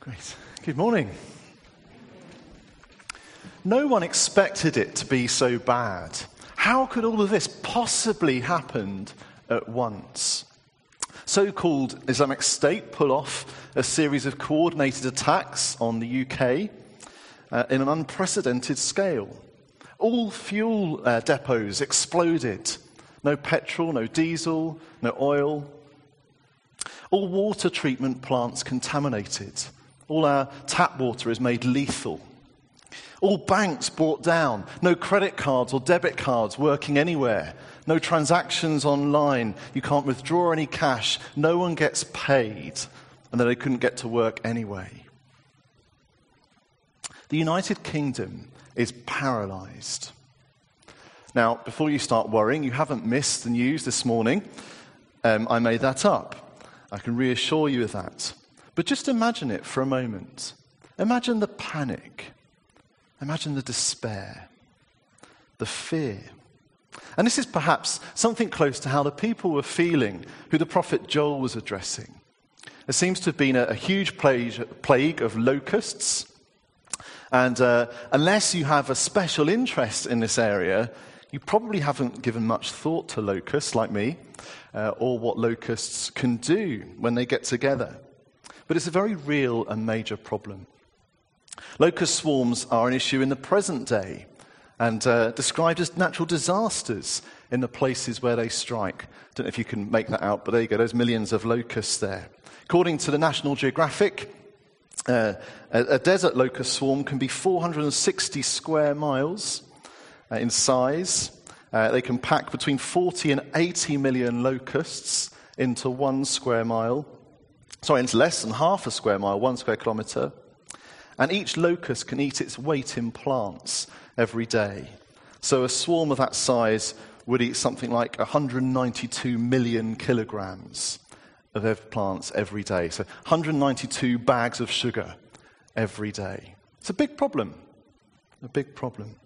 Great. Good morning. No one expected it to be so bad. How could all of this possibly happen at once? So called Islamic State pull off a series of coordinated attacks on the UK uh, in an unprecedented scale. All fuel uh, depots exploded. No petrol, no diesel, no oil. All water treatment plants contaminated. All our tap water is made lethal. All banks brought down. No credit cards or debit cards working anywhere. No transactions online. You can't withdraw any cash. No one gets paid. And then they couldn't get to work anyway. The United Kingdom is paralyzed. Now, before you start worrying, you haven't missed the news this morning. Um, I made that up. I can reassure you of that. But just imagine it for a moment. Imagine the panic. Imagine the despair, the fear. And this is perhaps something close to how the people were feeling who the prophet Joel was addressing. There seems to have been a, a huge plague, plague, of locusts. And uh, unless you have a special interest in this area, you probably haven't given much thought to locusts like me, uh, or what locusts can do when they get together. But it's a very real and major problem. Locust swarms are an issue in the present day and uh, described as natural disasters in the places where they strike. I Don't know if you can make that out, but there you go, there's millions of locusts there. According to the National Geographic, uh, a, a, desert locust swarm can be 460 square miles uh, in size. Uh, they can pack between 40 and 80 million locusts into one square mile. Sorry, it's less than half a square mile, one square kilometre. And each locust can eat its weight in plants every day. So a swarm of that size would eat something like 192 million kilograms of plants every day. So 192 bags of sugar every day. It's a big problem. A big problem.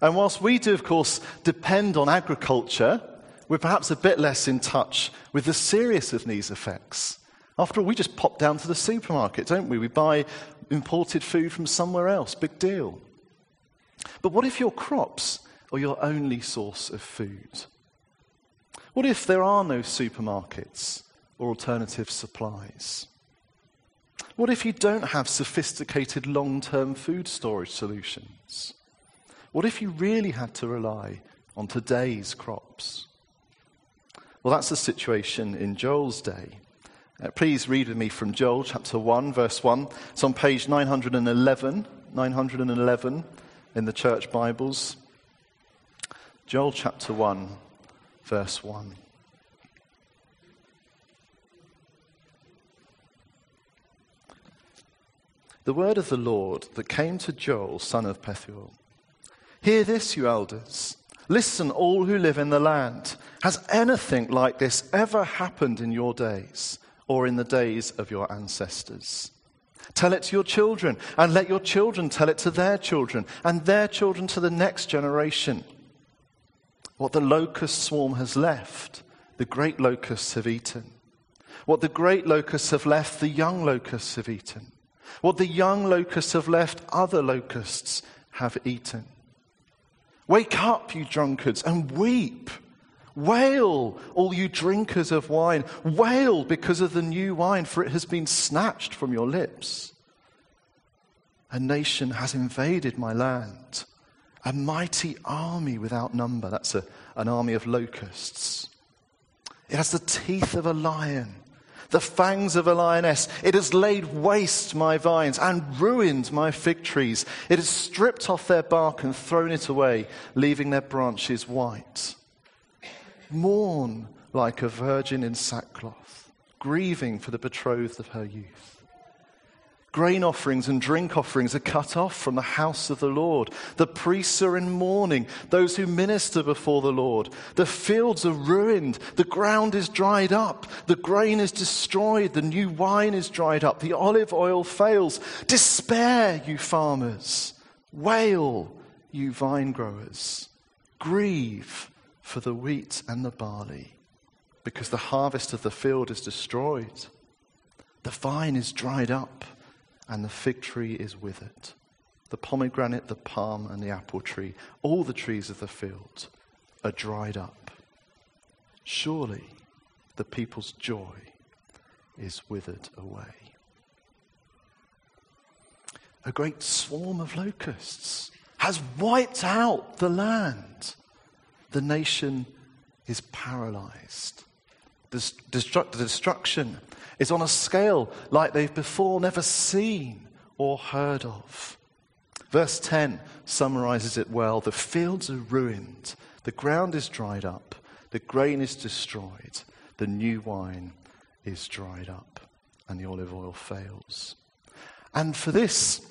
And whilst we do, of course, depend on agriculture, we're perhaps a bit less in touch with the seriousness of these effects. After all, we just pop down to the supermarket, don't we? We buy imported food from somewhere else. Big deal. But what if your crops are your only source of food? What if there are no supermarkets or alternative supplies? What if you don't have sophisticated long term food storage solutions? What if you really had to rely on today's crops? Well, that's the situation in Joel's day. Uh, please read with me from Joel chapter 1, verse 1. It's on page 911, 911 in the church Bibles. Joel chapter 1, verse 1. The word of the Lord that came to Joel, son of Pethuel. Hear this, you elders. Listen, all who live in the land. Has anything like this ever happened in your days? Or in the days of your ancestors. Tell it to your children, and let your children tell it to their children, and their children to the next generation. What the locust swarm has left, the great locusts have eaten. What the great locusts have left, the young locusts have eaten. What the young locusts have left, other locusts have eaten. Wake up, you drunkards, and weep. Wail, all you drinkers of wine. Wail because of the new wine, for it has been snatched from your lips. A nation has invaded my land, a mighty army without number. That's a, an army of locusts. It has the teeth of a lion, the fangs of a lioness. It has laid waste my vines and ruined my fig trees. It has stripped off their bark and thrown it away, leaving their branches white mourn like a virgin in sackcloth, grieving for the betrothed of her youth. Grain offerings and drink offerings are cut off from the house of the Lord. The priests are in mourning, those who minister before the Lord. The fields are ruined, the ground is dried up, the grain is destroyed, the new wine is dried up, the olive oil fails. Despair, you farmers. Wail, you vine growers. Grieve for the wheat and the barley, because the harvest of the field is destroyed. The vine is dried up, and the fig tree is withered. The pomegranate, the palm, and the apple tree, all the trees of the field, are dried up. Surely the people's joy is withered away. A great swarm of locusts has wiped out the land. The nation is paralyzed. The, destruct- the destruction is on a scale like they've before never seen or heard of. Verse 10 summarizes it well. The fields are ruined, the ground is dried up, the grain is destroyed, the new wine is dried up, and the olive oil fails. And for this,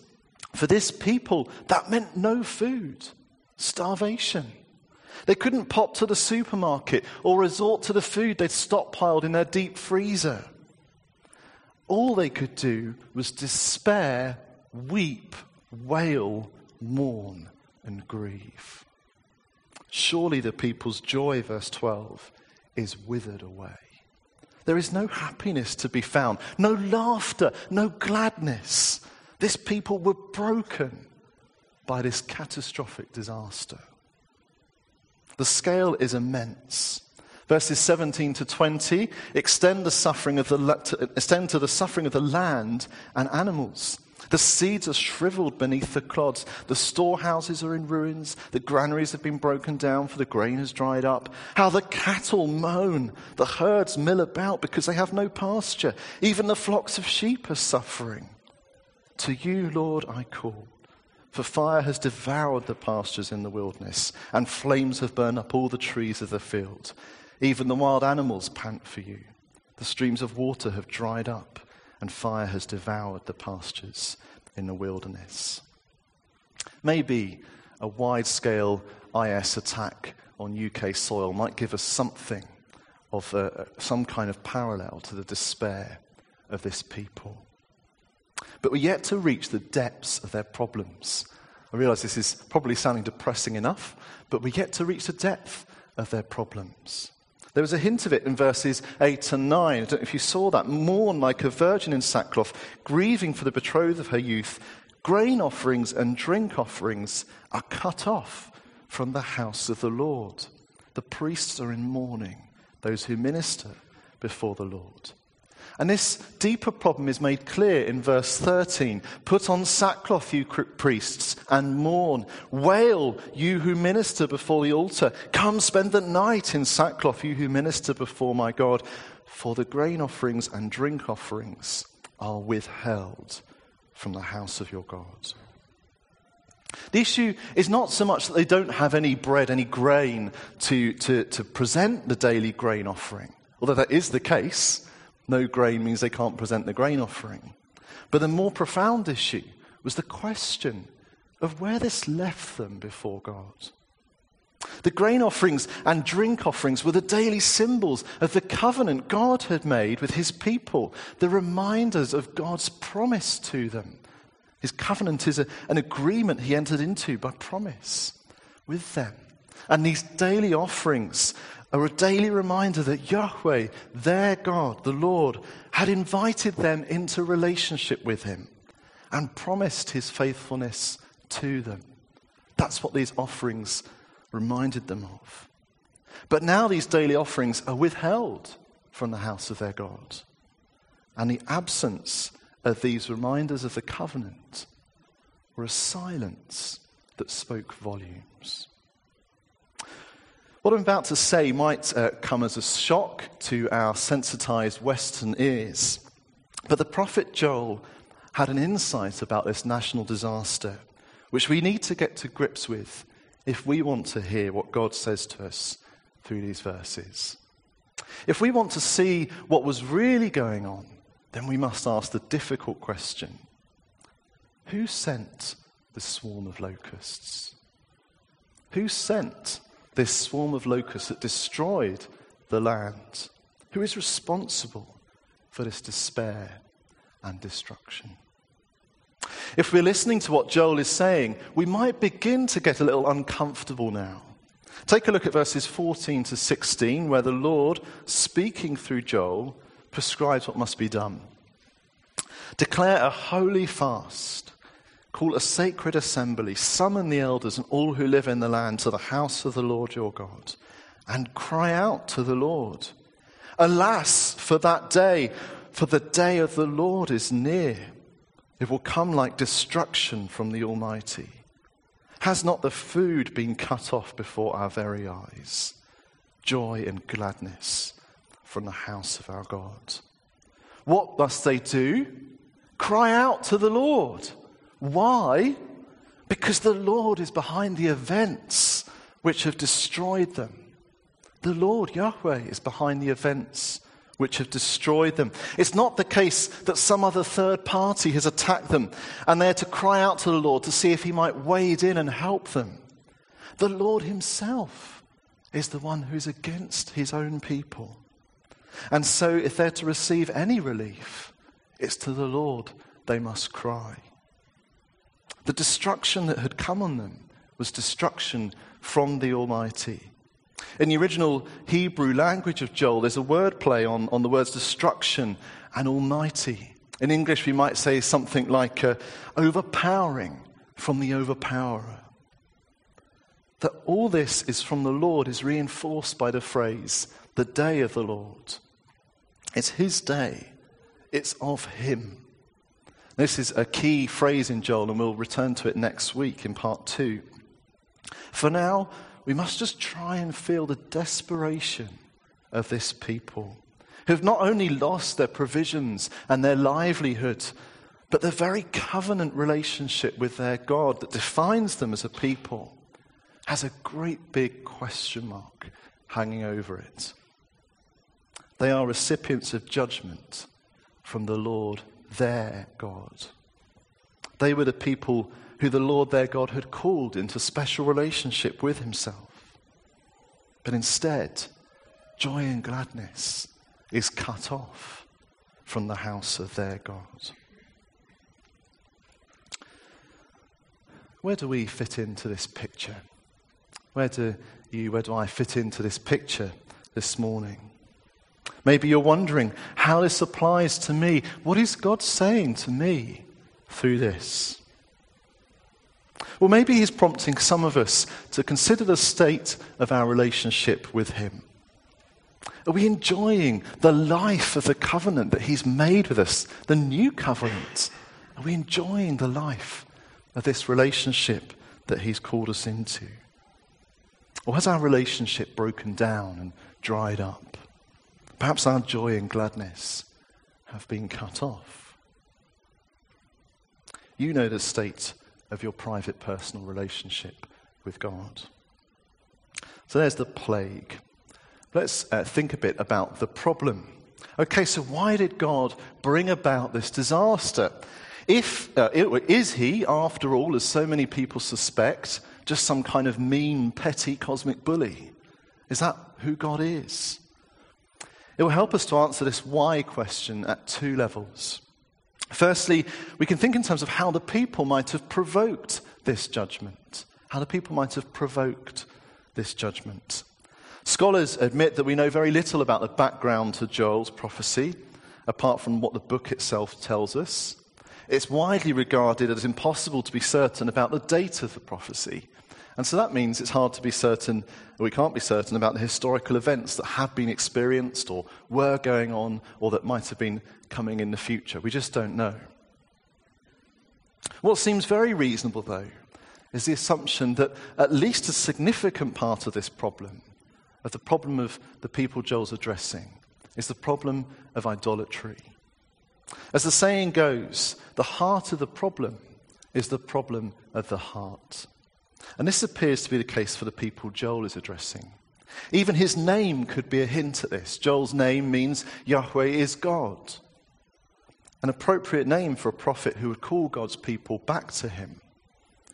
for this people, that meant no food, starvation. They couldn't pop to the supermarket or resort to the food they'd stockpiled in their deep freezer. All they could do was despair, weep, wail, mourn, and grieve. Surely the people's joy, verse 12, is withered away. There is no happiness to be found, no laughter, no gladness. This people were broken by this catastrophic disaster. The scale is immense. Verses 17 to 20 extend, the suffering of the, extend to the suffering of the land and animals. The seeds are shriveled beneath the clods. The storehouses are in ruins. The granaries have been broken down, for the grain has dried up. How the cattle moan. The herds mill about because they have no pasture. Even the flocks of sheep are suffering. To you, Lord, I call. For fire has devoured the pastures in the wilderness, and flames have burned up all the trees of the field. Even the wild animals pant for you. The streams of water have dried up, and fire has devoured the pastures in the wilderness. Maybe a wide scale IS attack on UK soil might give us something of a, some kind of parallel to the despair of this people. But we're yet to reach the depths of their problems. I realize this is probably sounding depressing enough, but we're yet to reach the depth of their problems. There was a hint of it in verses 8 and 9. I don't know if you saw that. Mourn like a virgin in sackcloth, grieving for the betrothed of her youth. Grain offerings and drink offerings are cut off from the house of the Lord. The priests are in mourning, those who minister before the Lord. And this deeper problem is made clear in verse 13. Put on sackcloth, you priests, and mourn. Wail, you who minister before the altar. Come spend the night in sackcloth, you who minister before my God. For the grain offerings and drink offerings are withheld from the house of your God. The issue is not so much that they don't have any bread, any grain to, to, to present the daily grain offering, although that is the case. No grain means they can't present the grain offering. But the more profound issue was the question of where this left them before God. The grain offerings and drink offerings were the daily symbols of the covenant God had made with his people, the reminders of God's promise to them. His covenant is a, an agreement he entered into by promise with them. And these daily offerings a daily reminder that Yahweh, their God, the Lord, had invited them into relationship with Him and promised His faithfulness to them. That's what these offerings reminded them of. But now these daily offerings are withheld from the house of their God. And the absence of these reminders of the covenant were a silence that spoke volumes. What I'm about to say might uh, come as a shock to our sensitized Western ears, but the prophet Joel had an insight about this national disaster, which we need to get to grips with if we want to hear what God says to us through these verses. If we want to see what was really going on, then we must ask the difficult question Who sent the swarm of locusts? Who sent this swarm of locusts that destroyed the land? Who is responsible for this despair and destruction? If we're listening to what Joel is saying, we might begin to get a little uncomfortable now. Take a look at verses 14 to 16, where the Lord, speaking through Joel, prescribes what must be done. Declare a holy fast. Call a sacred assembly. Summon the elders and all who live in the land to the house of the Lord your God. And cry out to the Lord. Alas for that day, for the day of the Lord is near. It will come like destruction from the Almighty. Has not the food been cut off before our very eyes? Joy and gladness from the house of our God. What must they do? Cry out to the Lord. Why? Because the Lord is behind the events which have destroyed them. The Lord, Yahweh, is behind the events which have destroyed them. It's not the case that some other third party has attacked them and they're to cry out to the Lord to see if he might wade in and help them. The Lord himself is the one who's against his own people. And so, if they're to receive any relief, it's to the Lord they must cry. The destruction that had come on them was destruction from the Almighty. In the original Hebrew language of Joel, there's a word play on, on the words destruction and almighty. In English, we might say something like uh, overpowering from the overpowerer. That all this is from the Lord is reinforced by the phrase, the day of the Lord. It's His day, it's of Him. This is a key phrase in Joel, and we'll return to it next week in part two. For now, we must just try and feel the desperation of this people who have not only lost their provisions and their livelihood, but the very covenant relationship with their God that defines them as a people has a great big question mark hanging over it. They are recipients of judgment from the Lord their God. They were the people who the Lord their God had called into special relationship with himself. But instead, joy and gladness is cut off from the house of their God. Where do we fit into this picture? Where do you, where do I fit into this picture this morning? Maybe you're wondering how this applies to me. What is God saying to me through this? Well, maybe He's prompting some of us to consider the state of our relationship with Him. Are we enjoying the life of the covenant that He's made with us, the new covenant? Are we enjoying the life of this relationship that He's called us into? Or has our relationship broken down and dried up? Perhaps our joy and gladness have been cut off. You know the state of your private personal relationship with God. So there's the plague. Let's uh, think a bit about the problem. Okay, so why did God bring about this disaster? If uh, is he, after all, as so many people suspect, just some kind of mean, petty cosmic bully? Is that who God is? It will help us to answer this why question at two levels. Firstly, we can think in terms of how the people might have provoked this judgment. How the people might have provoked this judgment. Scholars admit that we know very little about the background to Joel's prophecy, apart from what the book itself tells us. It's widely regarded as impossible to be certain about the date of the prophecy. And so that means it's hard to be certain, or we can't be certain about the historical events that have been experienced or were going on or that might have been coming in the future. We just don't know. What seems very reasonable, though, is the assumption that at least a significant part of this problem, of the problem of the people Joel's addressing, is the problem of idolatry. As the saying goes, the heart of the problem is the problem of the heart. And this appears to be the case for the people Joel is addressing. Even his name could be a hint at this. Joel's name means Yahweh is God, an appropriate name for a prophet who would call God's people back to him.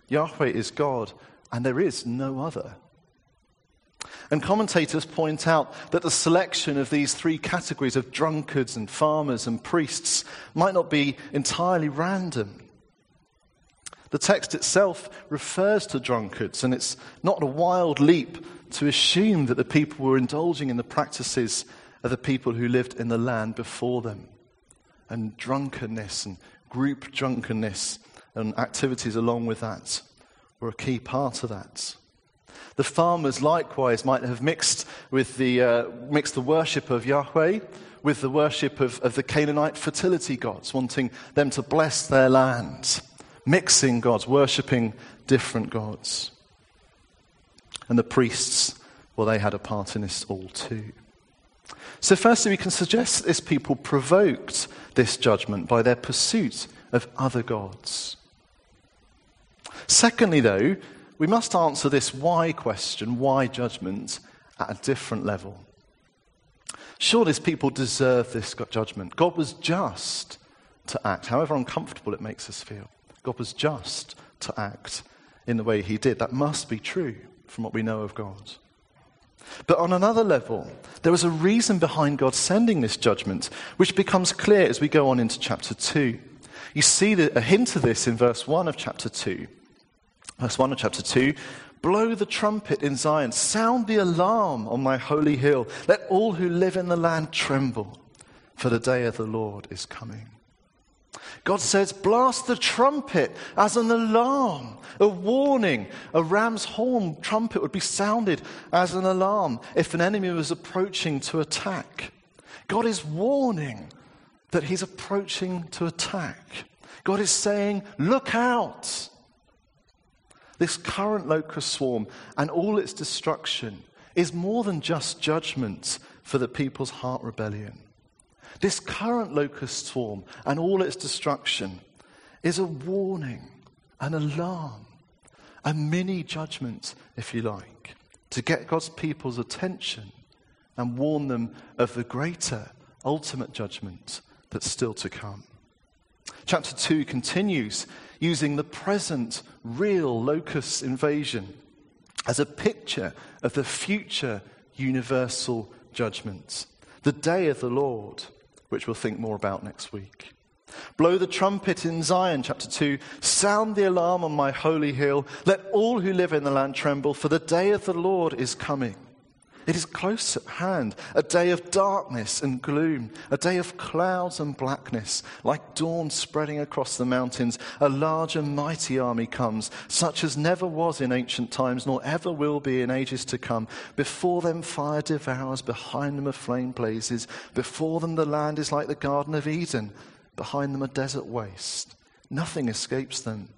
Yahweh is God, and there is no other. And commentators point out that the selection of these three categories of drunkards and farmers and priests might not be entirely random. The text itself refers to drunkards, and it's not a wild leap to assume that the people were indulging in the practices of the people who lived in the land before them. and drunkenness and group drunkenness and activities along with that were a key part of that. The farmers likewise might have mixed, with the, uh, mixed the worship of Yahweh with the worship of, of the Canaanite fertility gods, wanting them to bless their land, mixing gods, worshipping different gods. And the priests, well, they had a part in this all too. So, firstly, we can suggest that this people provoked this judgment by their pursuit of other gods. Secondly, though, we must answer this why question, why judgment, at a different level. Sure, these people deserve this judgment. God was just to act, however uncomfortable it makes us feel. God was just to act in the way he did. That must be true from what we know of God. But on another level, there was a reason behind God sending this judgment, which becomes clear as we go on into chapter 2. You see the, a hint of this in verse 1 of chapter 2. Verse 1 of chapter 2 Blow the trumpet in Zion, sound the alarm on my holy hill. Let all who live in the land tremble, for the day of the Lord is coming. God says, blast the trumpet as an alarm, a warning. A ram's horn trumpet would be sounded as an alarm if an enemy was approaching to attack. God is warning that he's approaching to attack. God is saying, look out. This current locust swarm and all its destruction is more than just judgment for the people's heart rebellion. This current locust swarm and all its destruction is a warning, an alarm, a mini judgment, if you like, to get God's people's attention and warn them of the greater, ultimate judgment that's still to come. Chapter 2 continues using the present, real locust invasion as a picture of the future universal judgment, the day of the Lord, which we'll think more about next week. Blow the trumpet in Zion, chapter 2. Sound the alarm on my holy hill. Let all who live in the land tremble, for the day of the Lord is coming. It is close at hand, a day of darkness and gloom, a day of clouds and blackness, like dawn spreading across the mountains. A large and mighty army comes, such as never was in ancient times, nor ever will be in ages to come. Before them fire devours, behind them a flame blazes. Before them the land is like the Garden of Eden, behind them a desert waste. Nothing escapes them.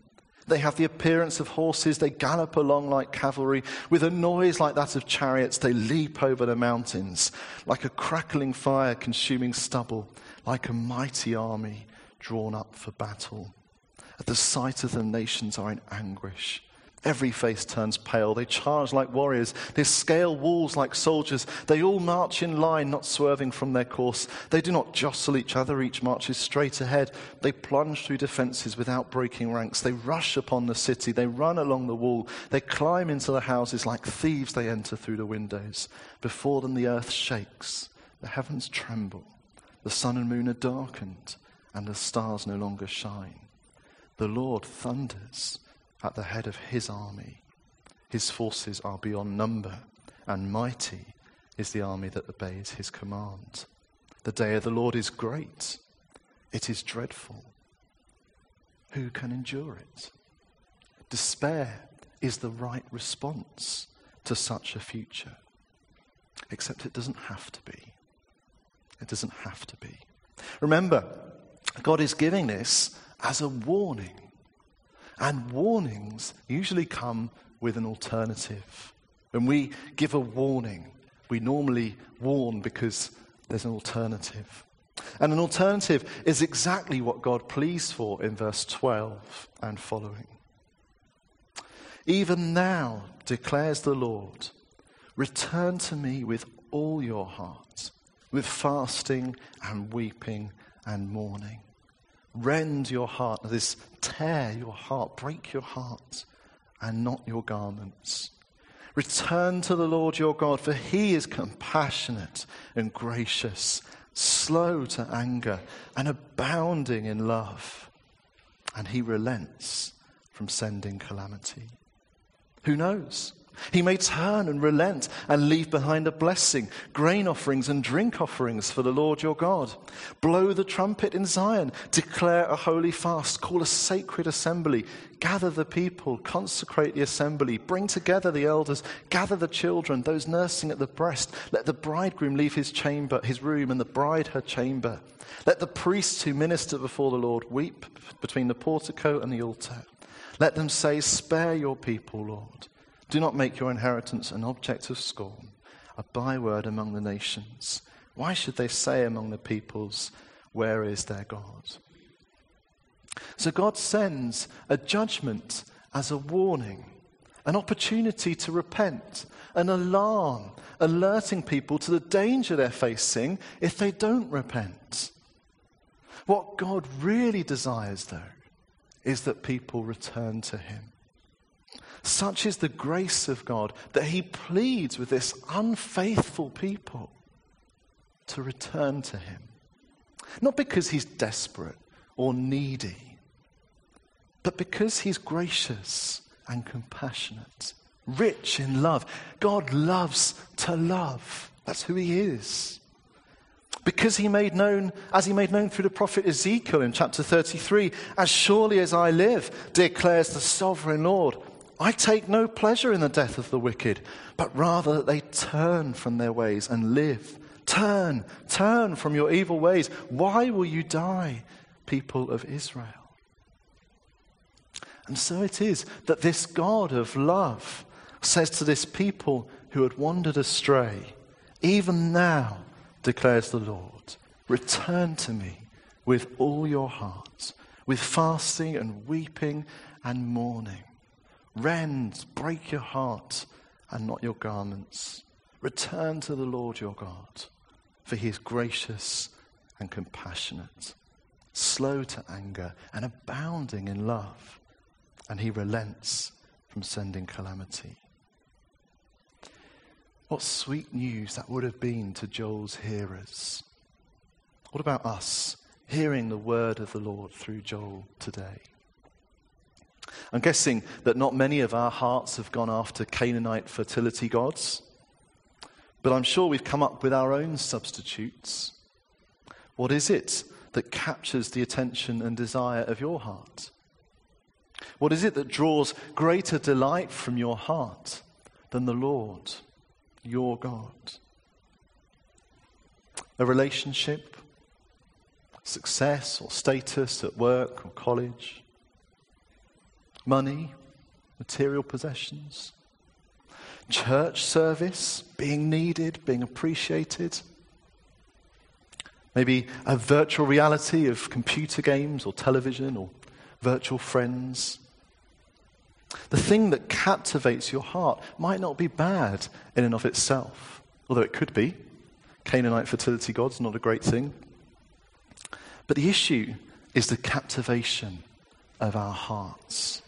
They have the appearance of horses. They gallop along like cavalry. With a noise like that of chariots, they leap over the mountains, like a crackling fire consuming stubble, like a mighty army drawn up for battle. At the sight of them, nations are in anguish. Every face turns pale. They charge like warriors. They scale walls like soldiers. They all march in line, not swerving from their course. They do not jostle each other. Each marches straight ahead. They plunge through defenses without breaking ranks. They rush upon the city. They run along the wall. They climb into the houses like thieves. They enter through the windows. Before them, the earth shakes. The heavens tremble. The sun and moon are darkened, and the stars no longer shine. The Lord thunders at the head of his army. His forces are beyond number, and mighty is the army that obeys his command. The day of the Lord is great, it is dreadful. Who can endure it? Despair is the right response to such a future. Except it doesn't have to be. It doesn't have to be. Remember, God is giving this as a warning and warnings usually come with an alternative. When we give a warning, we normally warn because there's an alternative. And an alternative is exactly what God pleads for in verse 12 and following. Even now, declares the Lord, return to me with all your heart, with fasting and weeping and mourning rend your heart, this tear your heart, break your heart, and not your garments. Return to the Lord your God, for he is compassionate and gracious, slow to anger, and abounding in love. And he relents from sending calamity. Who knows? He may turn and relent and leave behind a blessing, grain offerings and drink offerings for the Lord your God. Blow the trumpet in Zion, declare a holy fast, call a sacred assembly, gather the people, consecrate the assembly, bring together the elders, gather the children, those nursing at the breast. Let the bridegroom leave his chamber, his room, and the bride her chamber. Let the priests who minister before the Lord weep between the portico and the altar. Let them say, Spare your people, Lord. Do not make your inheritance an object of scorn, a byword among the nations. Why should they say among the peoples, Where is their God? So God sends a judgment as a warning, an opportunity to repent, an alarm, alerting people to the danger they're facing if they don't repent. What God really desires, though, is that people return to Him. Such is the grace of God that He pleads with this unfaithful people to return to Him. Not because He's desperate or needy, but because He's gracious and compassionate, rich in love. God loves to love. That's who He is. Because he made known, as he made known through the prophet Ezekiel in chapter 33, as surely as I live, declares the sovereign Lord, I take no pleasure in the death of the wicked, but rather that they turn from their ways and live. Turn, turn from your evil ways. Why will you die, people of Israel? And so it is that this God of love says to this people who had wandered astray, Even now, declares the Lord, return to me with all your heart, with fasting and weeping and mourning. Rend, break your heart and not your garments. Return to the Lord your God, for he is gracious and compassionate, slow to anger and abounding in love, and he relents from sending calamity. What sweet news that would have been to Joel's hearers. What about us hearing the word of the Lord through Joel today? I'm guessing that not many of our hearts have gone after Canaanite fertility gods, but I'm sure we've come up with our own substitutes. What is it that captures the attention and desire of your heart? What is it that draws greater delight from your heart than the Lord, your God? A relationship, success or status at work or college, money, material possessions, church service, being needed, being appreciated. Maybe a virtual reality of computer games or television or virtual friends. The thing that captivates your heart might not be bad in and of itself, although it could be. Canaanite fertility gods, not a great thing. But the issue is the captivation of our hearts.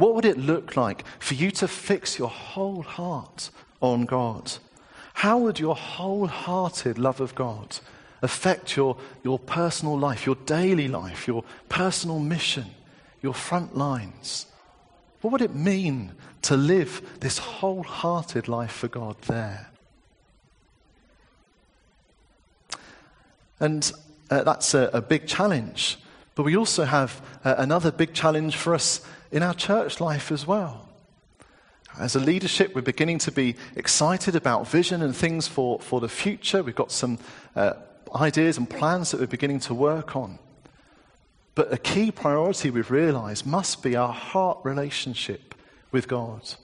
What would it look like for you to fix your whole heart on God? How would your wholehearted love of God affect your, your personal life, your daily life, your personal mission, your front lines? What would it mean to live this wholehearted life for God there? And uh, that's a, a, big challenge. But we also have uh, another big challenge for us in our church life as well. As a leadership, we're beginning to be excited about vision and things for, for the future. We've got some uh, ideas and plans that we're beginning to work on. But a key priority we've realized must be our heart relationship with God.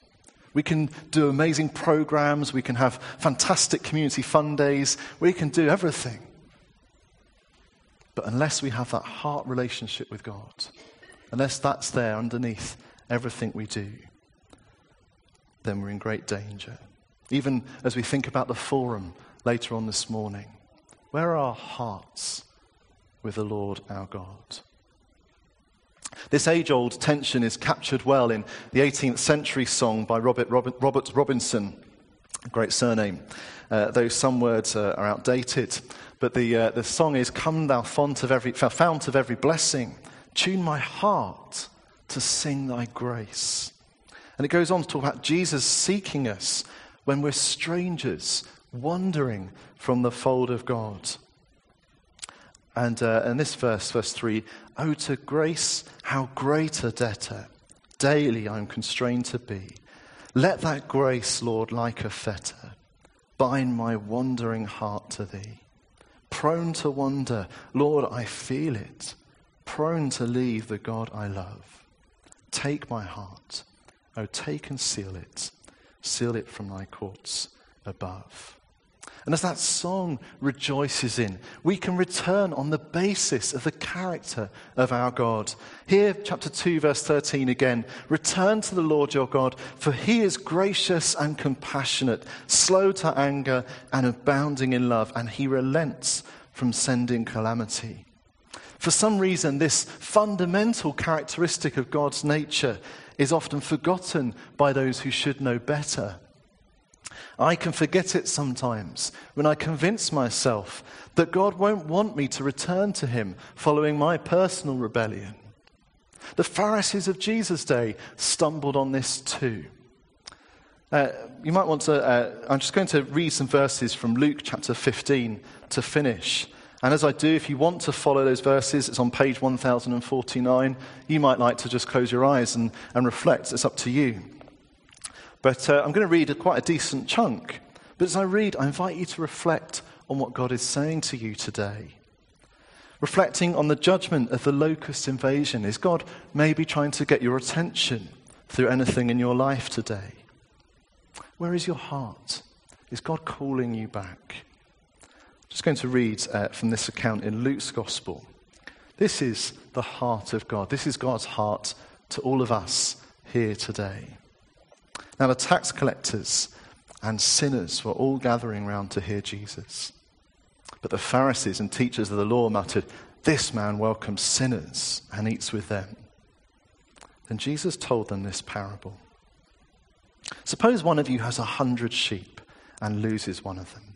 We can do amazing programs, we can have fantastic community fun days, we can do everything. But unless we have that heart relationship with God, unless that's there underneath everything we do, then we're in great danger. Even as we think about the forum later on this morning, where are our hearts with the Lord our God? This age old tension is captured well in the 18th century song by Robert, Robert, Robert Robinson, great surname, uh, though some words are outdated. But the, uh, the song is Come, thou fount of, every, fount of every blessing, tune my heart to sing thy grace. And it goes on to talk about Jesus seeking us when we're strangers, wandering from the fold of God. And uh, in this verse, verse 3, Oh, to grace, how great a debtor daily I'm constrained to be. Let that grace, Lord, like a fetter, bind my wandering heart to thee. Prone to wander, Lord, I feel it. Prone to leave the God I love. Take my heart, oh, take and seal it. Seal it from thy courts above. And as that song rejoices in, we can return on the basis of the character of our God. Here, chapter 2, verse 13 again Return to the Lord your God, for he is gracious and compassionate, slow to anger and abounding in love, and he relents from sending calamity. For some reason, this fundamental characteristic of God's nature is often forgotten by those who should know better. I can forget it sometimes when I convince myself that God won't want me to return to Him following my personal rebellion. The Pharisees of Jesus' day stumbled on this too. Uh, you might want to, uh, I'm just going to read some verses from Luke chapter 15 to finish. And as I do, if you want to follow those verses, it's on page 1049. You might like to just close your eyes and, and reflect. It's up to you. But uh, I'm going to read a, quite a decent chunk. But as I read, I invite you to reflect on what God is saying to you today. Reflecting on the judgment of the locust invasion. Is God maybe trying to get your attention through anything in your life today? Where is your heart? Is God calling you back? Just going to read uh, from this account in Luke's Gospel. This is the heart of God. This is God's heart to all of us here today. Now, the tax collectors and sinners were all gathering round to hear Jesus. But the Pharisees and teachers of the law muttered, This man welcomes sinners and eats with them. Then Jesus told them this parable. Suppose one of you has a hundred sheep and loses one of them.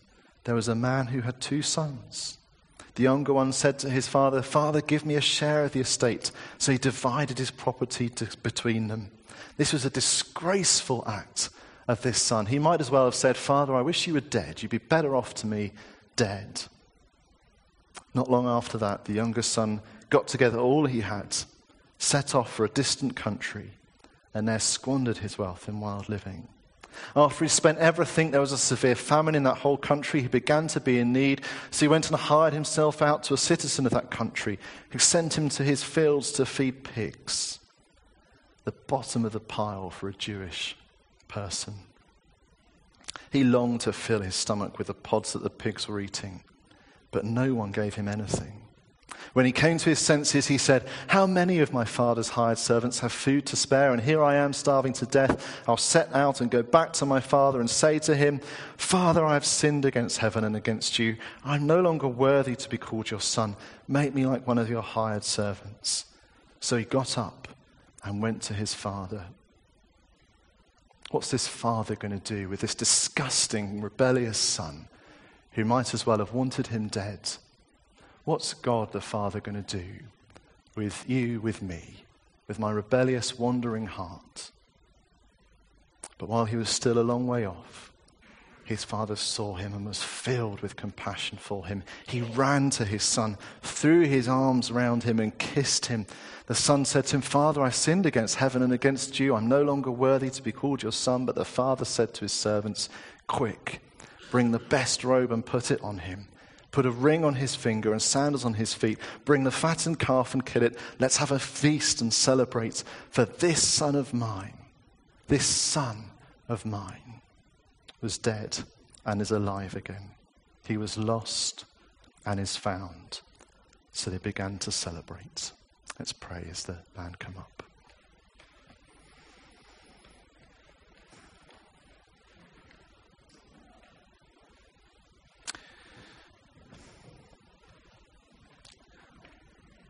There was a man who had two sons. The younger one said to his father, Father, give me a share of the estate. So he divided his property to, between them. This was a disgraceful act of this son. He might as well have said, Father, I wish you were dead. You'd be better off to me dead. Not long after that, the younger son got together all he had, set off for a distant country, and there squandered his wealth in wild living. After he spent everything, there was a severe famine in that whole country. He began to be in need. So he went and hired himself out to a citizen of that country who sent him to his fields to feed pigs. The bottom of the pile for a Jewish person. He longed to fill his stomach with the pods that the pigs were eating, but no one gave him anything. When he came to his senses, he said, How many of my father's hired servants have food to spare? And here I am starving to death. I'll set out and go back to my father and say to him, Father, I have sinned against heaven and against you. I'm no longer worthy to be called your son. Make me like one of your hired servants. So he got up and went to his father. What's this father going to do with this disgusting, rebellious son who might as well have wanted him dead? What's God the Father going to do with you, with me, with my rebellious, wandering heart? But while he was still a long way off, his father saw him and was filled with compassion for him. He ran to his son, threw his arms round him, and kissed him. The son said to him, Father, I sinned against heaven and against you. I'm no longer worthy to be called your son. But the father said to his servants, Quick, bring the best robe and put it on him. Put a ring on his finger and sandals on his feet. Bring the fattened calf and kill it. Let's have a feast and celebrate. For this son of mine, this son of mine, was dead and is alive again. He was lost and is found. So they began to celebrate. Let's pray as the band come up.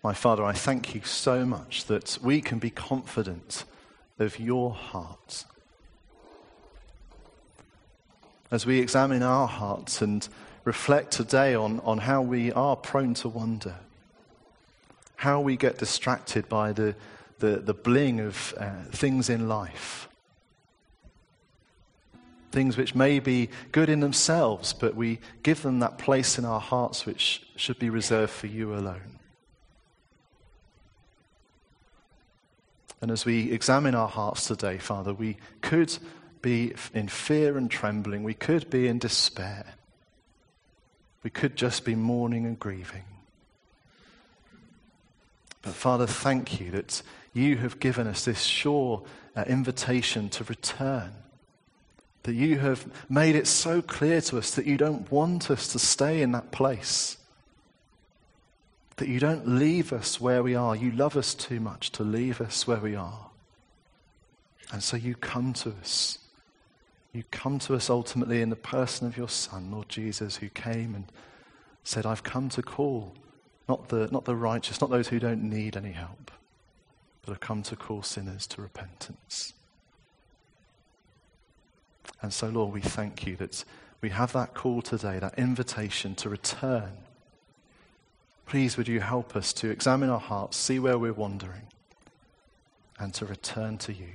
My Father, I thank you so much that we can be confident of your heart as we examine our hearts and reflect today on, on how we are prone to wonder, how we get distracted by the, the, the bling of uh, things in life. Things which may be good in themselves, but we give them that place in our hearts which should be reserved for you alone. And as we examine our hearts today, Father, we could be in fear and trembling. We could be in despair. We could just be mourning and grieving. But Father, thank you that you have given us this sure uh, invitation to return. That you have made it so clear to us that you don't want us to stay in that place. That you don't leave us where we are. You love us too much to leave us where we are. And so you come to us you come to us ultimately in the person of your Son, Lord Jesus, who came and said, I've come to call not the, not the righteous, not those who don't need any help, but I've come to call sinners to repentance. And so, Lord, we thank you that we have that call today, that invitation to return. Please, would you help us to examine our hearts, see where we're wandering, and to return to you.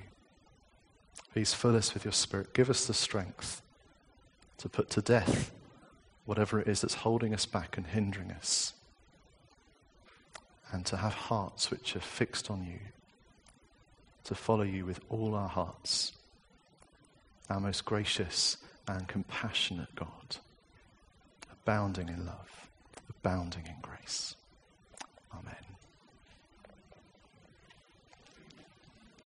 Please fill us with your Spirit. Give us the strength to put to death whatever it is that's holding us back and hindering us. And to have hearts which are fixed on you, to follow you with all our hearts. Our most gracious and compassionate God, abounding in love, abounding in grace.